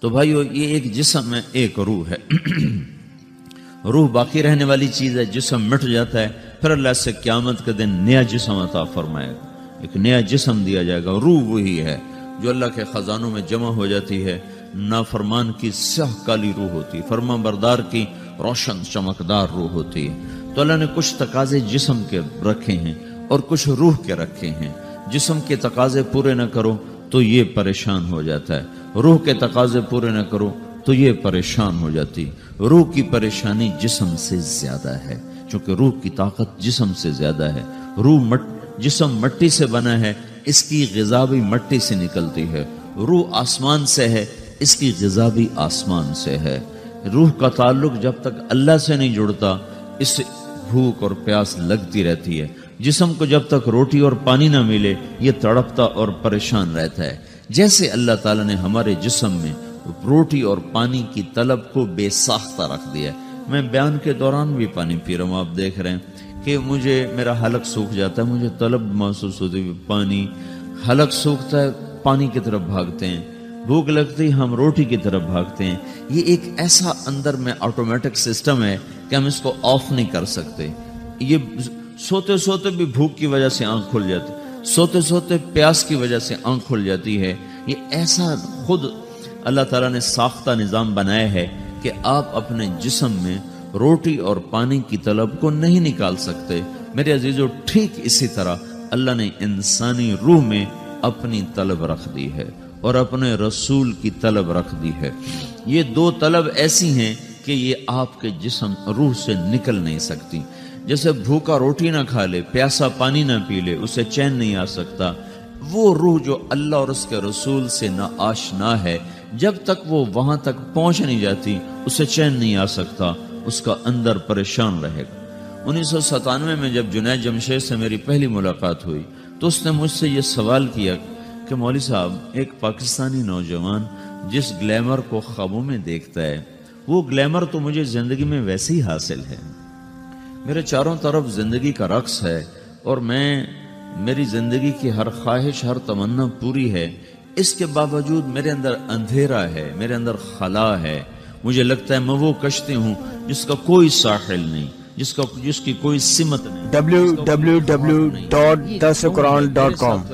تو بھائیو، یہ ایک جسم ہے، ایک روح ہے۔ روح باقی رہنے والی چیز ہے، جسم مٹ جاتا ہے۔ پھر اللہ سے قیامت کے دن نیا جسم عطا فرمائے گا۔ ایک نیا جسم دیا جائے گا۔ روح وہی ہے جو اللہ کے خزانوں میں جمع ہو جاتی ہے۔ نافرمان کی سیاہ کالی روح ہوتی ہے فرما بردار کی روشن چمکدار روح ہوتی۔ ہے تو اللہ نے کچھ تقاضے جسم کے رکھے ہیں اور کچھ روح کے رکھے ہیں۔ جسم کے تقاضے پورے نہ کرو۔ تو یہ پریشان ہو جاتا ہے۔ روح کے تقاضے پورے نہ کرو تو یہ پریشان ہو جاتی۔ روح کی پریشانی جسم سے زیادہ ہے، چونکہ روح کی طاقت جسم سے زیادہ ہے۔ روح مٹ، جسم مٹی سے بنا ہے، اس کی غذا بھی مٹی سے نکلتی ہے۔ روح آسمان سے ہے، اس کی غذا بھی آسمان سے ہے۔ روح کا تعلق جب تک اللہ سے نہیں جڑتا، اس بھوک اور پیاس لگتی رہتی ہے۔ جسم کو جب تک روٹی اور پانی نہ ملے، یہ تڑپتا اور پریشان رہتا ہے۔ جیسے اللہ تعالیٰ نے ہمارے جسم میں روٹی اور پانی کی طلب کو بے ساختہ رکھ دیا میں بیان کے دوران بھی پانی پی رہا ہوں، آپ دیکھ رہے ہیں کہ مجھے، میرا حلق سوکھ جاتا ہے، مجھے طلب محسوس ہوتی ہے، پانی، حلق سوکھتا ہے، پانی کی طرف بھاگتے ہیں۔ بھوک لگتی، ہم روٹی کی طرف بھاگتے ہیں۔ یہ ایک ایسا اندر میں آٹومیٹک سسٹم ہے کہ ہم اس کو آف نہیں کر سکتے۔ یہ سوتے سوتے بھی بھوک کی وجہ سے آنکھ کھل جاتی، سوتے سوتے پیاس کی وجہ سے آنکھ کھل جاتی ہے۔ یہ ایسا خود اللہ تعالیٰ نے ساختہ نظام بنایا ہے کہ آپ اپنے جسم میں روٹی اور پانی کی طلب کو نہیں نکال سکتے۔ میرے عزیزو، ٹھیک اسی طرح اللہ نے انسانی روح میں اپنی طلب رکھ دی ہے اور اپنے رسول کی طلب رکھ دی ہے۔ یہ دو طلب ایسی ہیں کہ یہ آپ کے جسم روح سے نکل نہیں سکتی۔ جیسے بھوکا روٹی نہ کھا لے، پیاسا پانی نہ پی لے، اسے چین نہیں آ سکتا۔ وہ روح جو اللہ اور اس کے رسول سے نہ آشنا ہے، جب تک وہ وہاں تک پہنچ نہیں جاتی، اسے چین نہیں آ سکتا، اس کا اندر پریشان رہے گا۔ انیس سو ستانوے میں جب جنید جمشید سے میری پہلی ملاقات ہوئی، تو اس نے مجھ سے یہ سوال کیا کہ مولوی صاحب، ایک پاکستانی نوجوان جس گلیمر کو خوابوں میں دیکھتا ہے، وہ گلیمر تو مجھے زندگی میں ویسے ہی حاصل ہے۔ میرے چاروں طرف زندگی کا رقص ہے اور میں میری زندگی کی ہر خواہش ہر تمنا پوری ہے۔ اس کے باوجود میرے اندر اندھیرا ہے میرے اندر خلا ہے۔ مجھے لگتا ہے میں وہ کشتی ہوں جس کا کوئی ساحل نہیں جس کا جس کی کوئی سمت نہیں۔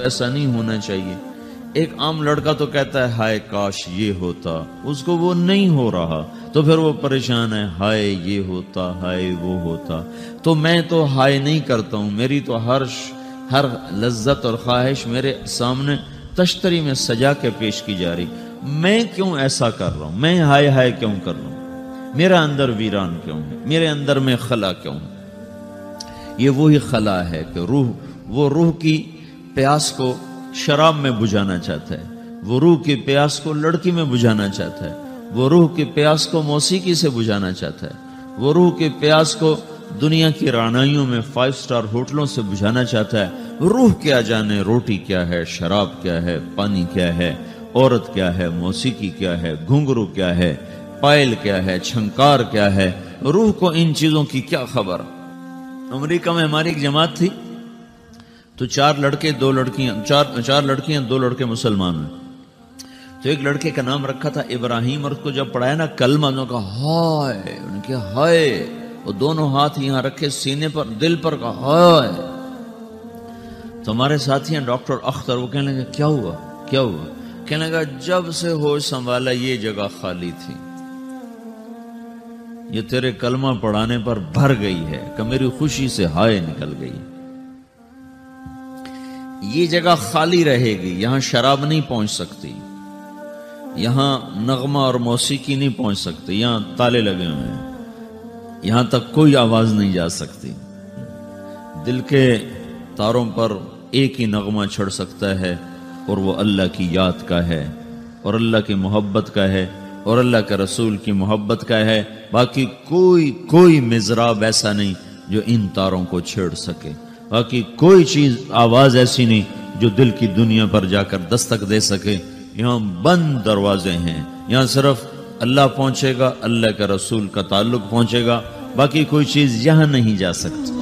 ایسا نہیں ہونا چاہیے۔ ایک عام لڑکا تو کہتا ہے، ہائے کاش یہ ہوتا، اس کو وہ نہیں ہو رہا، تو پھر وہ پریشان ہے، ہائے یہ ہوتا، ہائے وہ ہوتا، تو میں تو ہائے نہیں کرتا ہوں، میری تو ہر ہر لذت اور خواہش میرے سامنے تشتری میں سجا کے پیش کی جا رہی، میں کیوں ایسا کر رہا ہوں، میں ہائے ہائے کیوں کر رہا ہوں، میرا اندر ویران کیوں ہے، میرے اندر میں خلا کیوں ہے، یہ وہی خلا ہے کہ روح، وہ روح کی پیاس کو شراب میں بجھانا چاہتا ہے، وہ روح کی پیاس کو لڑکی میں بجھانا چاہتا ہے، وہ روح کی پیاس کو موسیقی سے بجھانا چاہتا ہے، وہ روح کی پیاس کو دنیا کی رانائیوں میں فائیو سٹار ہوٹلوں سے بجھانا چاہتا ہے۔ روح کیا جانے، روٹی کیا ہے، شراب کیا ہے، پانی کیا ہے، عورت کیا ہے، موسیقی کیا ہے، گھنگرو کیا ہے، پائل کیا ہے، چھنکار کیا ہے۔ روح کو ان چیزوں کی کیا خبر؟ امریکہ میں ہماری ایک جماعت تھی۔ تو چار لڑکے، دو لڑکیاں، چار چار لڑکیاں، دو لڑکے مسلمان ہیں۔ تو ایک لڑکے کا نام رکھا تھا ابراہیم، اور اس کو جب پڑھایا نا کلمہ، انہوں کا ہائے ان کے ہائے، وہ دونوں ہاتھ یہاں رکھے سینے پر، دل پر کا ہائے، تو ہمارے ساتھی ہیں ڈاکٹر اختر، وہ کہنے لگے، کیا ہوا؟ کیا ہوا؟ کہنے لگا، جب سے ہوش سنبھالا، یہ جگہ خالی تھی۔ یہ تیرے کلمہ پڑھانے پر بھر گئی ہے، کہ میری خوشی سے ہائے نکل گئی۔ یہ جگہ خالی رہے گی، یہاں شراب نہیں پہنچ سکتی۔ یہاں نغمہ اور موسیقی نہیں پہنچ سکتی، یہاں تالے لگے ہوئے ہیں۔ یہاں تک کوئی آواز نہیں جا سکتی۔ دل کے تاروں پر ایک ہی نغمہ چھڑ سکتا ہے اور وہ اللہ کی یاد کا ہے، اور اللہ کی محبت کا ہے، اور اللہ کے رسول کی محبت کا ہے۔ باقی کوئی کوئی مزراب ایسا نہیں جو ان تاروں کو چھیڑ سکے۔ باقی کوئی چیز آواز ایسی نہیں جو دل کی دنیا پر جا کر دستک دے سکے۔ یہاں بند دروازے ہیں۔ یہاں صرف اللہ پہنچے گا، اللہ کے رسول کا تعلق پہنچے گا۔ باقی کوئی چیز یہاں نہیں جا سکتی۔